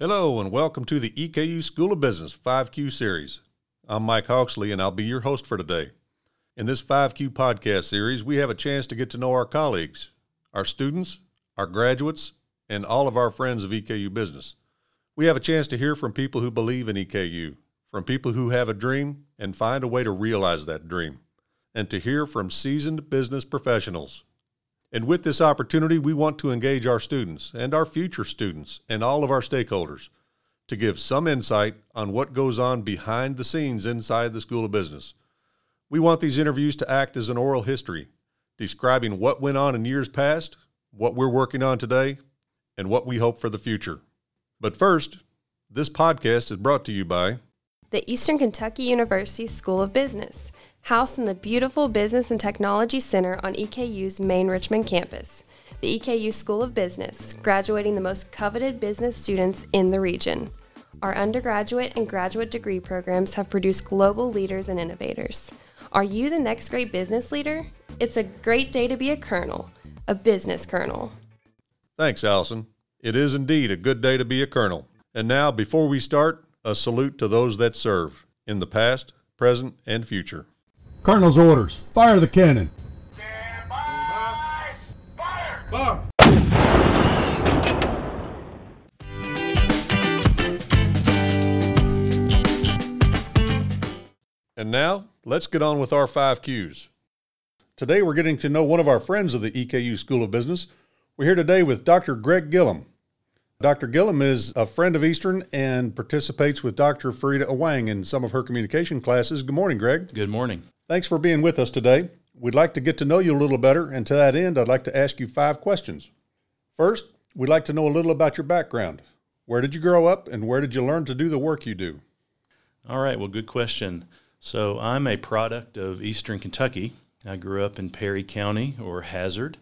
Hello, and welcome to the EKU School of Business 5Q series. I'm Mike Hawksley, and I'll be your host for today. In this 5Q podcast series, we have a chance to get to know our colleagues, our students, our graduates, and all of our friends of EKU Business. We have a chance to hear from people who believe in EKU, from people who have a dream and find a way to realize that dream, and to hear from seasoned business professionals and with this opportunity, we want to engage our students and our future students and all of our stakeholders to give some insight on what goes on behind the scenes inside the School of Business. We want these interviews to act as an oral history, describing what went on in years past, what we're working on today, and what we hope for the future. But first, this podcast is brought to you by the Eastern Kentucky University School of Business housed in the beautiful Business and Technology Center on EKU's main Richmond campus. The EKU School of Business, graduating the most coveted business students in the region. Our undergraduate and graduate degree programs have produced global leaders and innovators. Are you the next great business leader? It's a great day to be a colonel, a business colonel. Thanks, Allison. It is indeed a good day to be a colonel. And now, before we start, a salute to those that serve in the past, present, and future. Colonel's orders. Fire the cannon. Stand by. Fire. Fire. And now, let's get on with our five Qs. Today, we're getting to know one of our friends of the EKU School of Business. We're here today with Dr. Greg Gillum. Dr. Gillum is a friend of Eastern and participates with Dr. Farida Awang in some of her communication classes. Good morning, Greg. Good morning. Thanks for being with us today. We'd like to get to know you a little better, and to that end, I'd like to ask you five questions. First, we'd like to know a little about your background. Where did you grow up, and where did you learn to do the work you do? All right, well, good question. So, I'm a product of Eastern Kentucky. I grew up in Perry County or Hazard.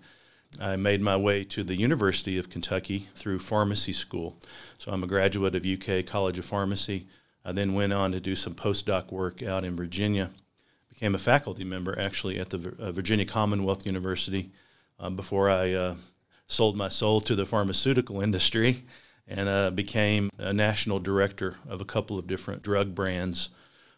I made my way to the University of Kentucky through pharmacy school. So, I'm a graduate of UK College of Pharmacy. I then went on to do some postdoc work out in Virginia became a faculty member actually at the uh, Virginia Commonwealth University uh, before I uh, sold my soul to the pharmaceutical industry and uh, became a national director of a couple of different drug brands.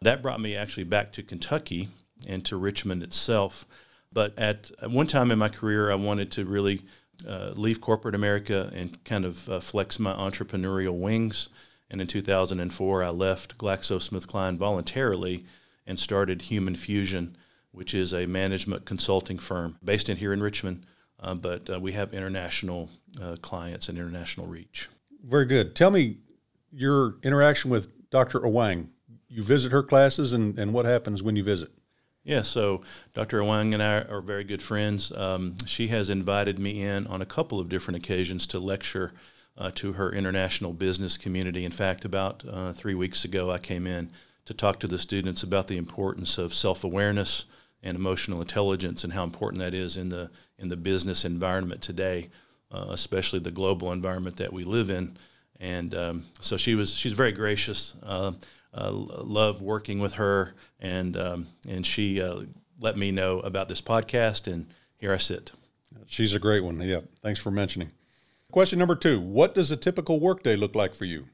That brought me actually back to Kentucky and to Richmond itself. But at one time in my career, I wanted to really uh, leave corporate America and kind of uh, flex my entrepreneurial wings. And in 2004, I left GlaxoSmithKline voluntarily and started Human Fusion, which is a management consulting firm based in here in Richmond, uh, but uh, we have international uh, clients and international reach. Very good. Tell me your interaction with Dr. Awang. You visit her classes, and, and what happens when you visit? Yeah, so Dr. Wang and I are very good friends. Um, she has invited me in on a couple of different occasions to lecture uh, to her international business community. In fact, about uh, three weeks ago, I came in to talk to the students about the importance of self-awareness and emotional intelligence and how important that is in the in the business environment today, uh, especially the global environment that we live in. And um, so she was she's very gracious. Uh, love working with her, and um, and she uh, let me know about this podcast, and here I sit. She's a great one. Yeah, thanks for mentioning. Question number two: What does a typical workday look like for you?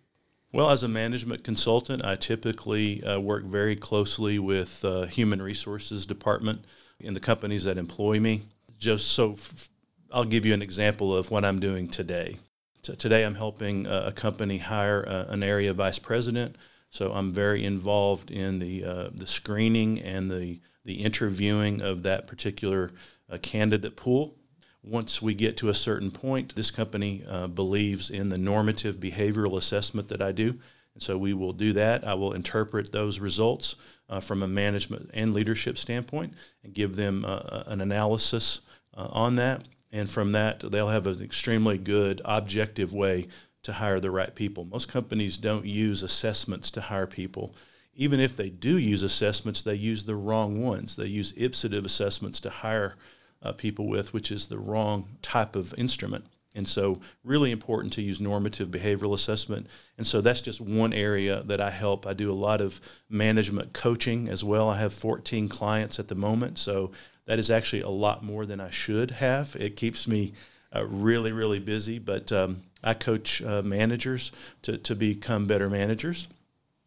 Well, as a management consultant, I typically uh, work very closely with uh, human resources department in the companies that employ me. Just so f- I'll give you an example of what I'm doing today. So today I'm helping uh, a company hire uh, an area vice president. So I'm very involved in the uh, the screening and the the interviewing of that particular uh, candidate pool once we get to a certain point, this company uh, believes in the normative behavioral assessment that I do. And so we will do that. I will interpret those results uh, from a management and leadership standpoint and give them uh, uh an analysis on that. And from that, they'll have an extremely good objective way to hire the right people. Most companies don't use assessments to hire people. Even if they do use assessments, they use the wrong ones. They use Ipsative assessments to hire uh, people with, which is the wrong type of instrument. And so, really important to use normative behavioral assessment. And so, that's just one area that I help. I do a lot of management coaching as well. I have 14 clients at the moment. So, that is actually a lot more than I should have. It keeps me uh, really, really busy. But um, I coach uh, managers to, to become better managers.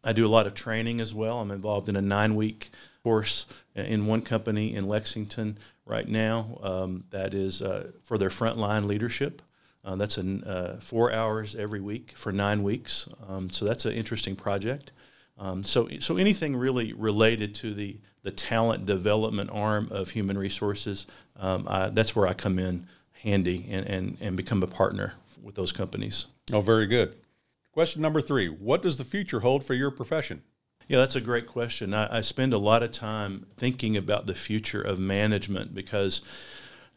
I do a lot of training as well. I'm involved in a nine week course in one company in Lexington right now um, that is uh, for their frontline leadership. Uh, that's in, uh, four hours every week for nine weeks. Um, so that's an interesting project. Um, so, so anything really related to the, the talent development arm of human resources, um, I, that's where I come in handy and, and, and become a partner with those companies. Oh, very good. Question number three What does the future hold for your profession? Yeah, that's a great question. I, I, spend a lot of time thinking about the future of management because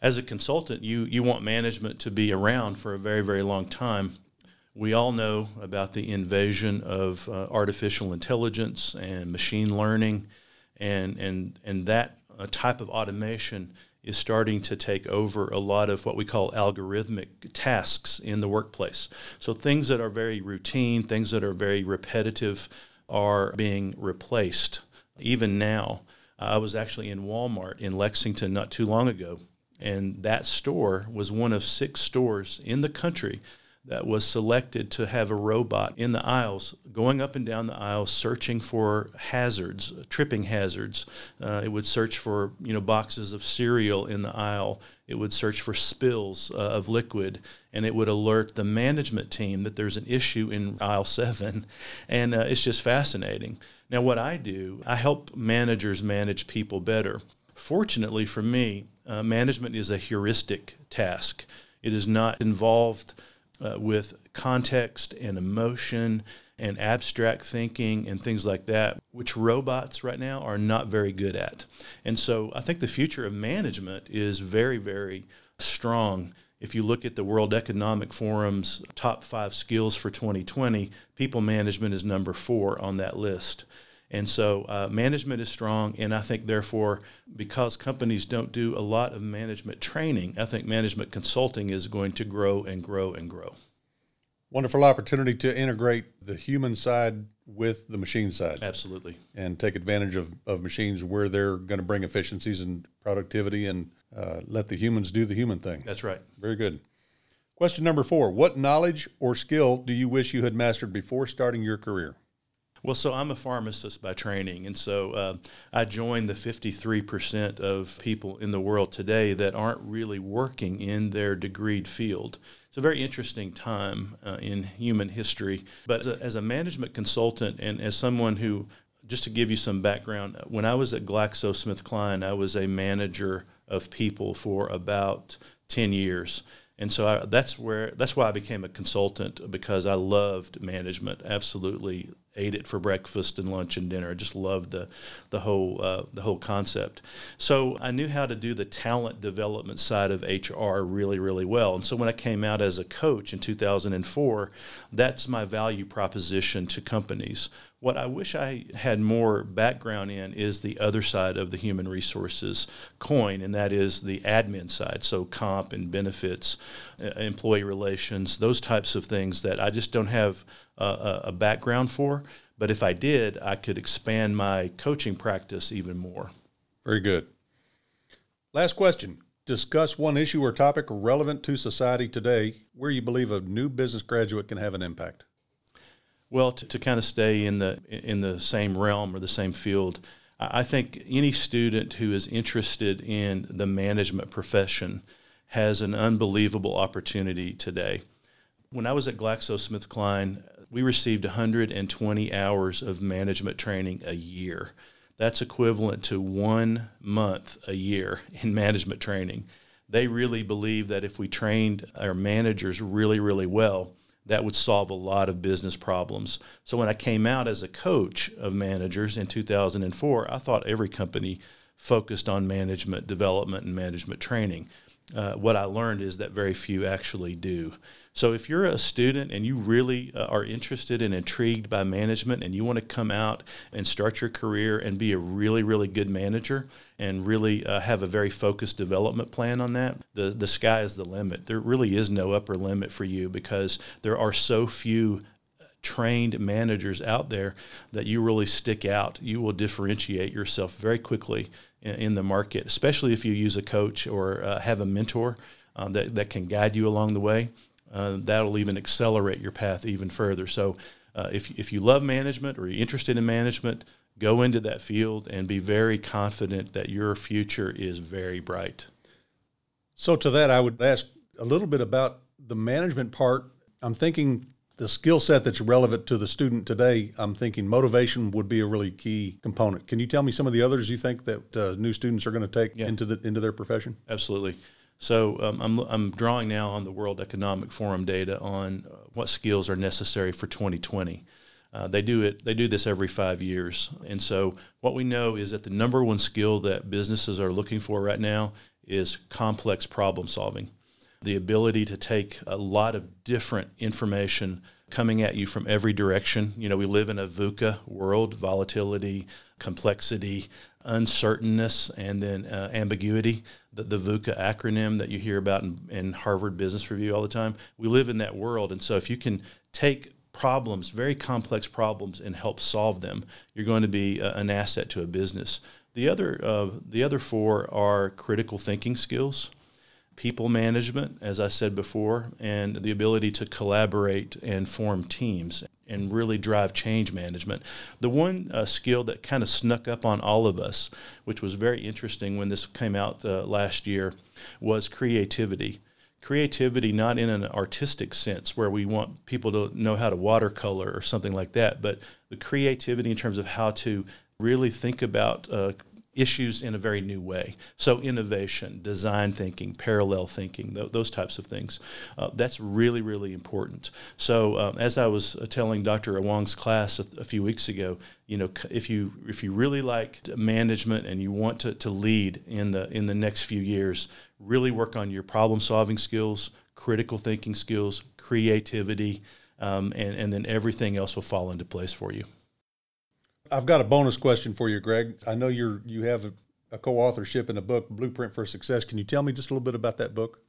as a consultant, you, you want management to be around for a very, very long time. We all know about the invasion of uh, artificial intelligence and machine learning, and, and, and that uh, type of automation is starting to take over a lot of what we call algorithmic tasks in the workplace. So things that are very routine, things that are very repetitive, are being replaced. Even now, I was actually in Walmart in Lexington not too long ago, and that store was one of six stores in the country that was selected to have a robot in the aisles, going up and down the aisles, searching for hazards, tripping hazards. Uh, it would search for you know boxes of cereal in the aisle. It would search for spills uh, of liquid, and it would alert the management team that there's an issue in aisle seven, and uh, it's just fascinating. Now, what I do, I help managers manage people better. Fortunately for me, uh, management is a heuristic task. It is not involved uh, with context and emotion and abstract thinking and things like that, which robots right now are not very good at. And so I think the future of management is very, very strong. If you look at the World Economic Forum's top five skills for 2020, people management is number four on that list. And so uh, management is strong, and I think therefore, because companies don't do a lot of management training, I think management consulting is going to grow and grow and grow. Wonderful opportunity to integrate the human side with the machine side. Absolutely. And take advantage of, of machines where they're going to bring efficiencies and productivity and uh, let the humans do the human thing. That's right. Very good. Question number four What knowledge or skill do you wish you had mastered before starting your career? Well, so I'm a pharmacist by training, and so uh, I joined the 53% of people in the world today that aren't really working in their degreed field. It's a very interesting time uh, in human history. But as a, as a management consultant and as someone who, just to give you some background, when I was at GlaxoSmithKline, I was a manager of people for about 10 years. And so I, that's where that's why I became a consultant because I loved management, absolutely ate it for breakfast and lunch and dinner. I just loved the the whole uh, the whole concept. So I knew how to do the talent development side of HR really really well. And so when I came out as a coach in 2004, that's my value proposition to companies. What I wish I had more background in is the other side of the human resources coin, and that is the admin side. So, comp and benefits, uh, employee relations, those types of things that I just don't have a, a background for. But if I did, I could expand my coaching practice even more. Very good. Last question. Discuss one issue or topic relevant to society today where you believe a new business graduate can have an impact. Well, to, to kind of stay in the in the same realm or the same field, I think any student who is interested in the management profession has an unbelievable opportunity today. When I was at GlaxoSmithKline, we received 120 hours of management training a year. That's equivalent to one month a year in management training. They really believe that if we trained our managers really, really well, that would solve a lot of business problems. So when I came out as a coach of managers in 2004, I thought every company focused on management development and management training. Uh, what I learned is that very few actually do. So if you're a student and you really uh, are interested and intrigued by management and you want to come out and start your career and be a really, really good manager and really uh, have a very focused development plan on that, the, the sky is the limit. There really is no upper limit for you because there are so few trained managers out there that you really stick out. You will differentiate yourself very quickly in, the market, especially if you use a coach or uh, have a mentor um, that, that can guide you along the way uh, that'll even accelerate your path even further. So, uh, if if you love management or you're interested in management, go into that field and be very confident that your future is very bright. So, to that, I would ask a little bit about the management part. I'm thinking the skill set that's relevant to the student today. I'm thinking motivation would be a really key component. Can you tell me some of the others you think that uh, new students are going to take Yeah. into the into their profession? Absolutely. So um, I'm, I'm drawing now on the World Economic Forum data on uh, what skills are necessary for 2020. Uh, they do it. They do this every five years, and so what we know is that the number one skill that businesses are looking for right now is complex problem solving. The ability to take a lot of different information coming at you from every direction. You know, we live in a VUCA world: volatility, complexity, uncertainness, and then uh, ambiguity. The, the VUCA acronym that you hear about in, in Harvard Business Review all the time. We live in that world, and so if you can take problems, very complex problems, and help solve them, you're going to be uh, an asset to a business. The other, uh, the other four are critical thinking skills, people management, as I said before, and the ability to collaborate and form teams and really drive change management. The one uh, skill that kind of snuck up on all of us, which was very interesting when this came out uh, last year, was creativity creativity not in an artistic sense where we want people to know how to watercolor or something like that, but the creativity in terms of how to really think about uh, issues in a very new way. So innovation, design thinking, parallel thinking, th- those types of things. Uh, that's really, really important. So um, as I was uh, telling Dr. Wong's class a, a few weeks ago, you know, if you if you really like management and you want to, to lead in the in the next few years, really work on your problem solving skills, critical thinking skills, creativity, um, and, and then everything else will fall into place for you. I've got a bonus question for you, Greg. I know you're you have a, a co-authorship in a book, Blueprint for Success. Can you tell me just a little bit about that book?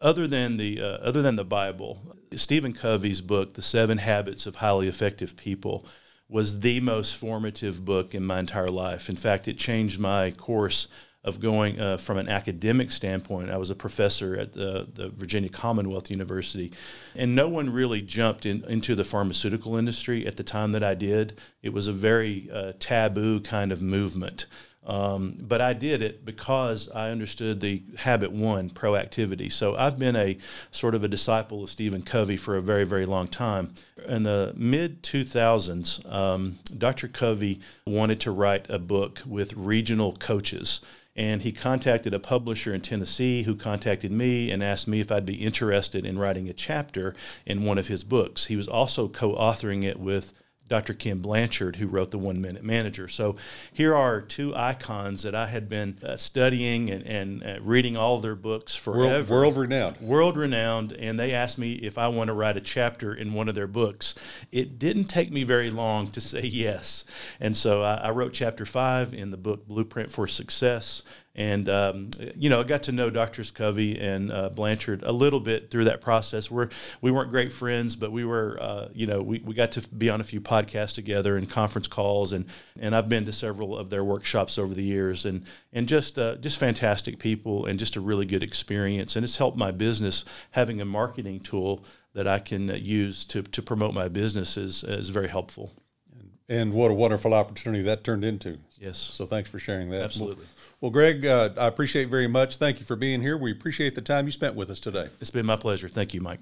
Other than the uh, other than the Bible, Stephen Covey's book, The Seven Habits of Highly Effective People, was the most formative book in my entire life. In fact, it changed my course of going uh, from an academic standpoint. I was a professor at the, the Virginia Commonwealth University, and no one really jumped in, into the pharmaceutical industry at the time that I did. It was a very uh, taboo kind of movement. Um, but I did it because I understood the habit one, proactivity. So I've been a sort of a disciple of Stephen Covey for a very, very long time. In the mid 2000s, um, Dr. Covey wanted to write a book with regional coaches. And he contacted a publisher in Tennessee who contacted me and asked me if I'd be interested in writing a chapter in one of his books. He was also co authoring it with Dr. Ken Blanchard, who wrote The One Minute Manager. So here are two icons that I had been uh, studying and, and uh, reading all their books forever. World, world renowned. World renowned, and they asked me if I want to write a chapter in one of their books. It didn't take me very long to say yes. And so I, I wrote chapter five in the book Blueprint for Success. And, um, you know, I got to know Doctors Covey and uh, Blanchard a little bit through that process. We're, we weren't great friends, but we were, uh, you know, we, we got to be on a few podcasts together and conference calls. And, and I've been to several of their workshops over the years and, and just, uh, just fantastic people and just a really good experience. And it's helped my business having a marketing tool that I can uh, use to, to promote my business is, is very helpful. And what a wonderful opportunity that turned into. Yes. So thanks for sharing that. Absolutely. Well, Greg, uh, I appreciate very much. Thank you for being here. We appreciate the time you spent with us today. It's been my pleasure. Thank you, Mike.